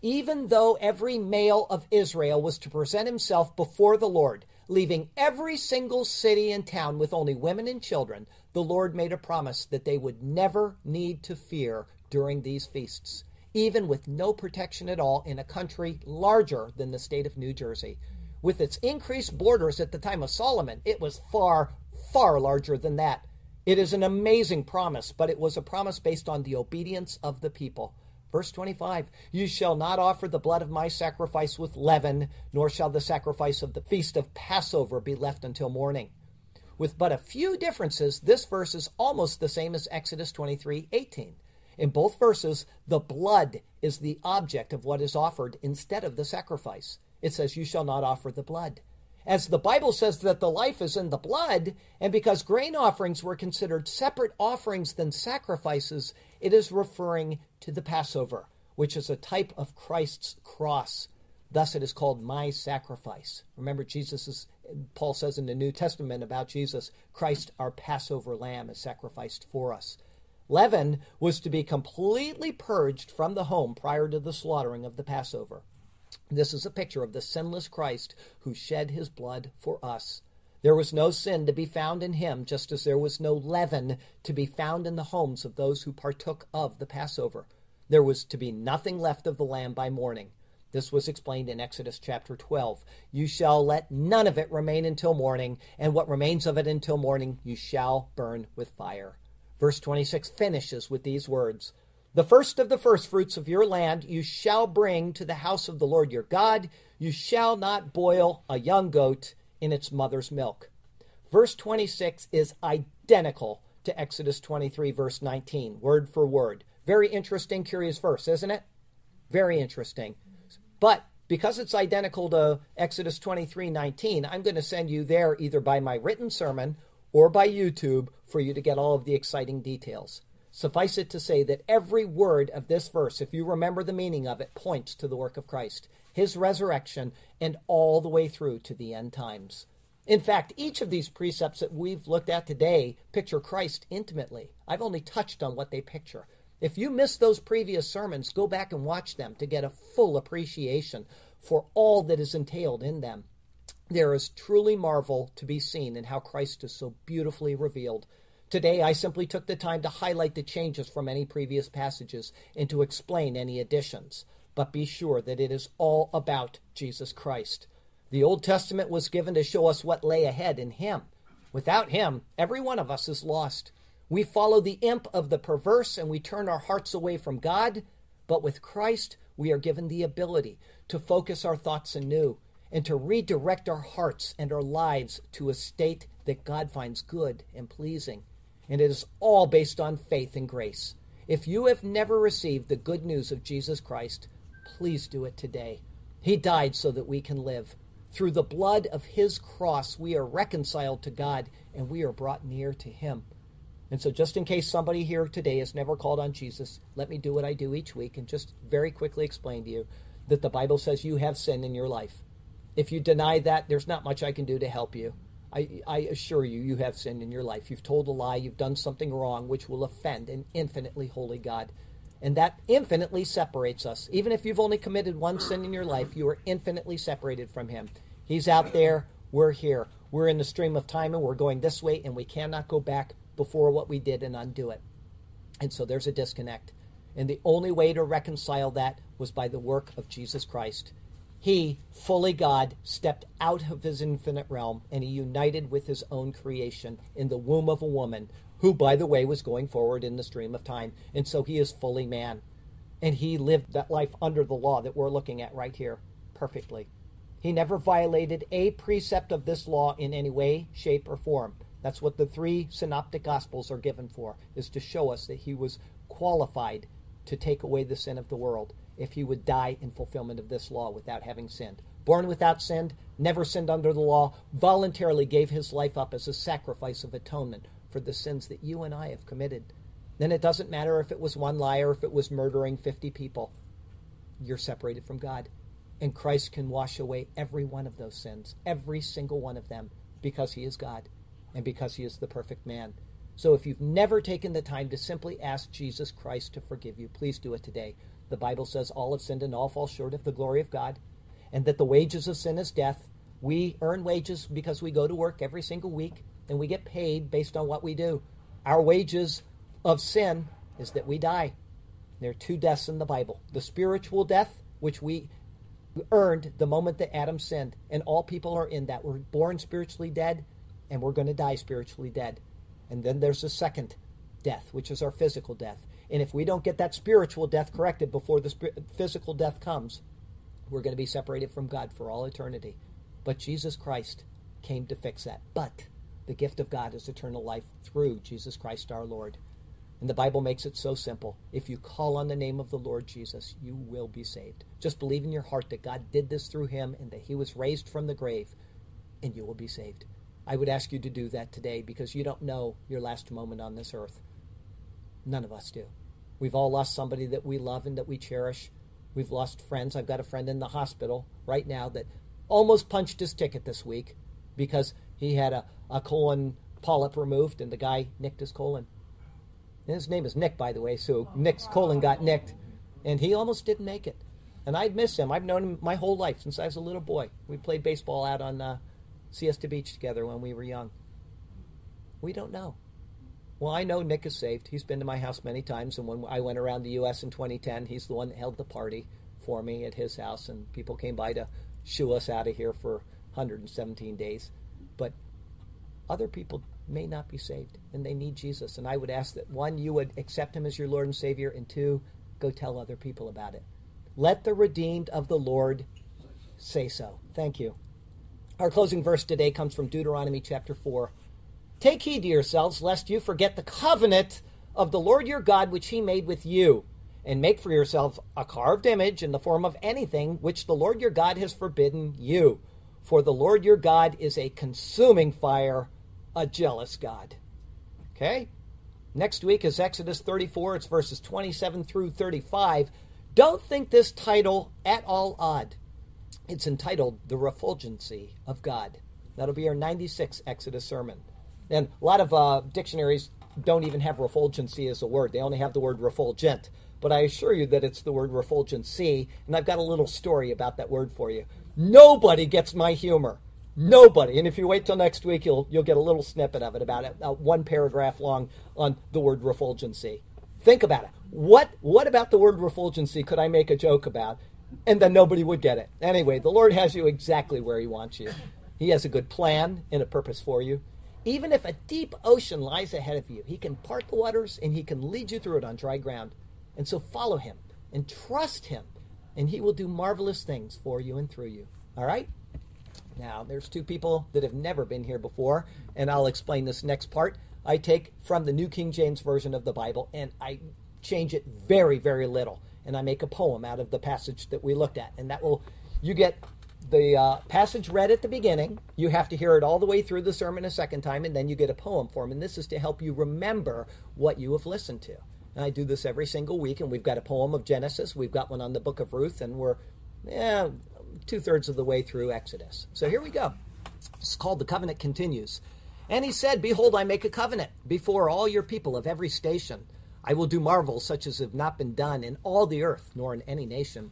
Even though every male of Israel was to present himself before the Lord, leaving every single city and town with only women and children, the Lord made a promise that they would never need to fear during these feasts, even with no protection at all in a country larger than the state of New Jersey. With its increased borders at the time of Solomon, it was far, far larger than that. It is an amazing promise, but it was a promise based on the obedience of the people. Verse 25 You shall not offer the blood of my sacrifice with leaven, nor shall the sacrifice of the feast of Passover be left until morning. With but a few differences, this verse is almost the same as Exodus 23 18. In both verses, the blood is the object of what is offered instead of the sacrifice. It says, You shall not offer the blood. As the Bible says that the life is in the blood, and because grain offerings were considered separate offerings than sacrifices, it is referring to the Passover, which is a type of Christ's cross. Thus it is called my sacrifice. Remember, Jesus is, Paul says in the New Testament about Jesus, Christ, our Passover lamb, is sacrificed for us. Leaven was to be completely purged from the home prior to the slaughtering of the Passover. This is a picture of the sinless Christ who shed his blood for us. There was no sin to be found in him, just as there was no leaven to be found in the homes of those who partook of the Passover. There was to be nothing left of the lamb by morning. This was explained in Exodus chapter 12. You shall let none of it remain until morning, and what remains of it until morning you shall burn with fire. Verse 26 finishes with these words The first of the firstfruits of your land you shall bring to the house of the Lord your God. You shall not boil a young goat in its mother's milk. Verse 26 is identical to Exodus 23, verse 19, word for word. Very interesting, curious verse, isn't it? Very interesting. But because it's identical to Exodus 23 19, I'm going to send you there either by my written sermon or by YouTube for you to get all of the exciting details. Suffice it to say that every word of this verse, if you remember the meaning of it, points to the work of Christ, his resurrection, and all the way through to the end times. In fact, each of these precepts that we've looked at today picture Christ intimately. I've only touched on what they picture. If you missed those previous sermons, go back and watch them to get a full appreciation for all that is entailed in them. There is truly marvel to be seen in how Christ is so beautifully revealed. Today, I simply took the time to highlight the changes from any previous passages and to explain any additions. But be sure that it is all about Jesus Christ. The Old Testament was given to show us what lay ahead in Him. Without Him, every one of us is lost. We follow the imp of the perverse and we turn our hearts away from God. But with Christ, we are given the ability to focus our thoughts anew and to redirect our hearts and our lives to a state that God finds good and pleasing. And it is all based on faith and grace. If you have never received the good news of Jesus Christ, please do it today. He died so that we can live. Through the blood of his cross, we are reconciled to God and we are brought near to him. And so, just in case somebody here today has never called on Jesus, let me do what I do each week and just very quickly explain to you that the Bible says you have sin in your life. If you deny that, there's not much I can do to help you. I, I assure you, you have sinned in your life. You've told a lie, you've done something wrong, which will offend an infinitely holy God. And that infinitely separates us. Even if you've only committed one sin in your life, you are infinitely separated from Him. He's out there, we're here. We're in the stream of time and we're going this way, and we cannot go back before what we did and undo it. And so there's a disconnect. And the only way to reconcile that was by the work of Jesus Christ. He, fully God, stepped out of his infinite realm and he united with his own creation in the womb of a woman, who, by the way, was going forward in the stream of time. And so he is fully man. And he lived that life under the law that we're looking at right here perfectly. He never violated a precept of this law in any way, shape, or form. That's what the three synoptic gospels are given for, is to show us that he was qualified to take away the sin of the world if he would die in fulfillment of this law without having sinned. Born without sin, never sinned under the law, voluntarily gave his life up as a sacrifice of atonement for the sins that you and I have committed. Then it doesn't matter if it was one lie or if it was murdering 50 people. You're separated from God. And Christ can wash away every one of those sins, every single one of them, because he is God and because he is the perfect man. So if you've never taken the time to simply ask Jesus Christ to forgive you, please do it today. The Bible says all have sinned and all fall short of the glory of God, and that the wages of sin is death. We earn wages because we go to work every single week and we get paid based on what we do. Our wages of sin is that we die. There are two deaths in the Bible the spiritual death, which we earned the moment that Adam sinned, and all people are in that. We're born spiritually dead, and we're going to die spiritually dead. And then there's the second death, which is our physical death. And if we don't get that spiritual death corrected before the physical death comes, we're going to be separated from God for all eternity. But Jesus Christ came to fix that. But the gift of God is eternal life through Jesus Christ our Lord. And the Bible makes it so simple. If you call on the name of the Lord Jesus, you will be saved. Just believe in your heart that God did this through him and that he was raised from the grave, and you will be saved. I would ask you to do that today because you don't know your last moment on this earth. None of us do. We've all lost somebody that we love and that we cherish. We've lost friends. I've got a friend in the hospital right now that almost punched his ticket this week because he had a, a colon polyp removed and the guy nicked his colon. And his name is Nick, by the way, so Nick's colon got nicked and he almost didn't make it. And I'd miss him. I've known him my whole life since I was a little boy. We played baseball out on uh, Siesta Beach together when we were young. We don't know. Well, I know Nick is saved. He's been to my house many times, and when I went around the U.S. in 2010, he's the one that held the party for me at his house, and people came by to shoo us out of here for 117 days. But other people may not be saved, and they need Jesus. And I would ask that one, you would accept him as your Lord and Savior, and two, go tell other people about it. Let the redeemed of the Lord say so. Thank you. Our closing verse today comes from Deuteronomy chapter 4. Take heed to yourselves, lest you forget the covenant of the Lord your God which he made with you, and make for yourselves a carved image in the form of anything which the Lord your God has forbidden you. For the Lord your God is a consuming fire, a jealous God. Okay? Next week is Exodus 34, it's verses 27 through 35. Don't think this title at all odd. It's entitled The Refulgency of God. That'll be our 96 Exodus sermon. And a lot of uh, dictionaries don't even have refulgency as a word, they only have the word refulgent. But I assure you that it's the word refulgency, and I've got a little story about that word for you. Nobody gets my humor. Nobody. And if you wait till next week, you'll you'll get a little snippet of it about it, uh, one paragraph long on the word refulgency. Think about it. What what about the word refulgency could I make a joke about, and then nobody would get it? Anyway, the Lord has you exactly where He wants you. He has a good plan and a purpose for you. Even if a deep ocean lies ahead of you, He can part the waters and He can lead you through it on dry ground. And so follow Him and trust Him, and He will do marvelous things for you and through you. All right? Now, there's two people that have never been here before, and I'll explain this next part. I take from the New King James Version of the Bible and I change it very, very little. And I make a poem out of the passage that we looked at. And that will, you get the uh, passage read at the beginning. You have to hear it all the way through the sermon a second time, and then you get a poem form. And this is to help you remember what you have listened to. And I do this every single week, and we've got a poem of Genesis, we've got one on the book of Ruth, and we're yeah, two thirds of the way through Exodus. So here we go. It's called The Covenant Continues. And he said, Behold, I make a covenant before all your people of every station. I will do marvels such as have not been done in all the earth, nor in any nation.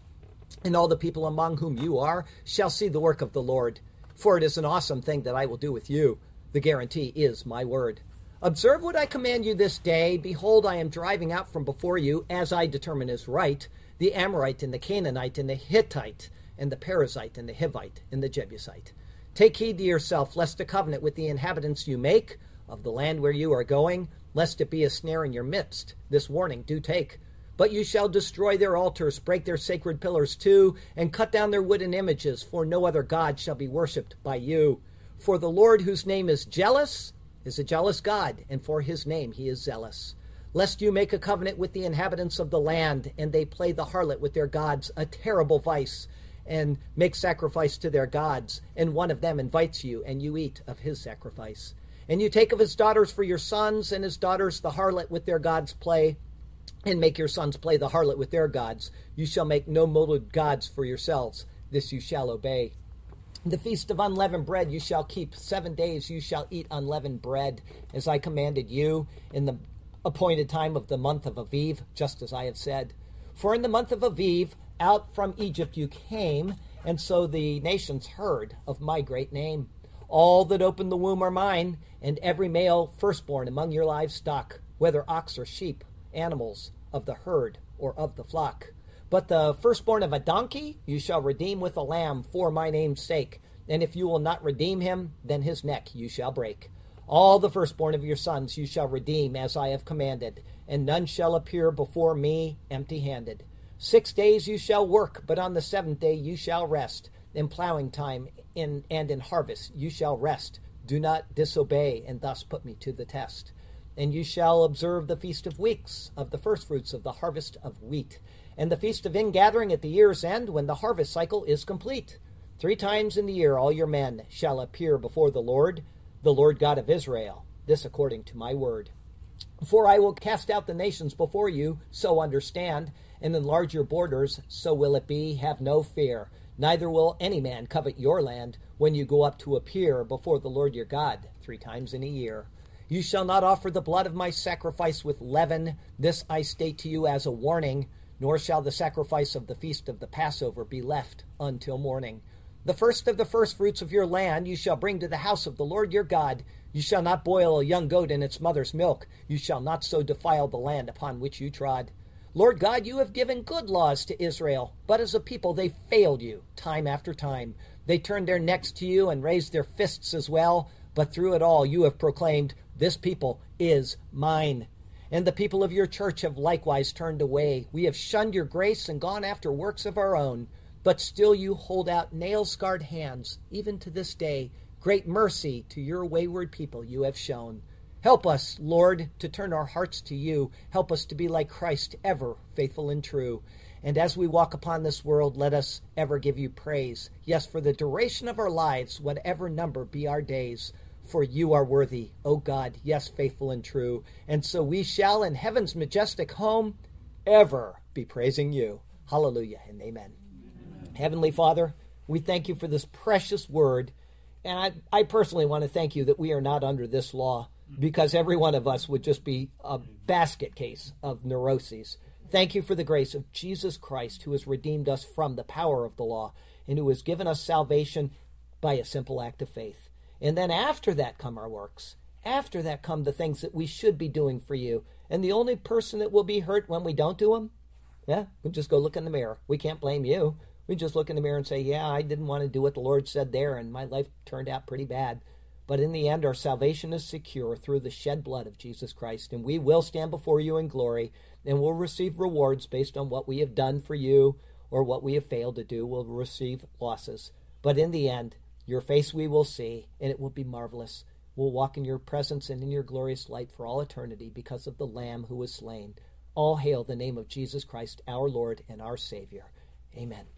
And all the people among whom you are shall see the work of the Lord. For it is an awesome thing that I will do with you. The guarantee is my word. Observe what I command you this day. Behold, I am driving out from before you, as I determine is right, the Amorite and the Canaanite and the Hittite and the Perizzite and the Hivite and the Jebusite. Take heed to yourself, lest a covenant with the inhabitants you make of the land where you are going, lest it be a snare in your midst. This warning do take. But you shall destroy their altars, break their sacred pillars too, and cut down their wooden images, for no other God shall be worshipped by you. For the Lord, whose name is jealous, is a jealous God, and for his name he is zealous. Lest you make a covenant with the inhabitants of the land, and they play the harlot with their gods, a terrible vice, and make sacrifice to their gods, and one of them invites you, and you eat of his sacrifice. And you take of his daughters for your sons, and his daughters the harlot with their gods play, and make your sons play the harlot with their gods. You shall make no molded gods for yourselves. This you shall obey. The feast of unleavened bread you shall keep. Seven days you shall eat unleavened bread, as I commanded you, in the appointed time of the month of Aviv, just as I have said. For in the month of Aviv, out from Egypt you came, and so the nations heard of my great name. All that open the womb are mine, and every male firstborn among your livestock, whether ox or sheep, animals of the herd or of the flock. But the firstborn of a donkey you shall redeem with a lamb for my name's sake. And if you will not redeem him, then his neck you shall break. All the firstborn of your sons you shall redeem as I have commanded, and none shall appear before me empty handed. Six days you shall work, but on the seventh day you shall rest. In plowing time in, and in harvest you shall rest. Do not disobey, and thus put me to the test. And you shall observe the feast of weeks, of the firstfruits of the harvest of wheat, and the feast of ingathering at the year's end, when the harvest cycle is complete. Three times in the year all your men shall appear before the Lord, the Lord God of Israel. This according to my word. For I will cast out the nations before you, so understand, and enlarge your borders, so will it be. Have no fear. Neither will any man covet your land when you go up to appear before the Lord your God three times in a year. You shall not offer the blood of my sacrifice with leaven. This I state to you as a warning. nor shall the sacrifice of the feast of the Passover be left until morning. The first of the firstfruits of your land you shall bring to the house of the Lord your God. You shall not boil a young goat in its mother's milk. You shall not so defile the land upon which you trod. Lord God, you have given good laws to Israel, but as a people they failed you time after time. They turned their necks to you and raised their fists as well, but through it all you have proclaimed, This people is mine. And the people of your church have likewise turned away. We have shunned your grace and gone after works of our own. But still you hold out nail scarred hands, even to this day. Great mercy to your wayward people you have shown. Help us, Lord, to turn our hearts to you. Help us to be like Christ, ever faithful and true. And as we walk upon this world, let us ever give you praise. Yes, for the duration of our lives, whatever number be our days. For you are worthy, O God, yes, faithful and true. And so we shall, in heaven's majestic home, ever be praising you. Hallelujah and amen. amen. Heavenly Father, we thank you for this precious word. And I, I personally want to thank you that we are not under this law because every one of us would just be a basket case of neuroses. Thank you for the grace of Jesus Christ, who has redeemed us from the power of the law and who has given us salvation by a simple act of faith. And then after that come our works. After that come the things that we should be doing for you. And the only person that will be hurt when we don't do them, yeah, we just go look in the mirror. We can't blame you. We just look in the mirror and say, yeah, I didn't want to do what the Lord said there, and my life turned out pretty bad. But in the end, our salvation is secure through the shed blood of Jesus Christ, and we will stand before you in glory, and we'll receive rewards based on what we have done for you or what we have failed to do. We'll receive losses. But in the end, your face we will see, and it will be marvelous. We'll walk in your presence and in your glorious light for all eternity because of the Lamb who was slain. All hail the name of Jesus Christ, our Lord and our Savior. Amen.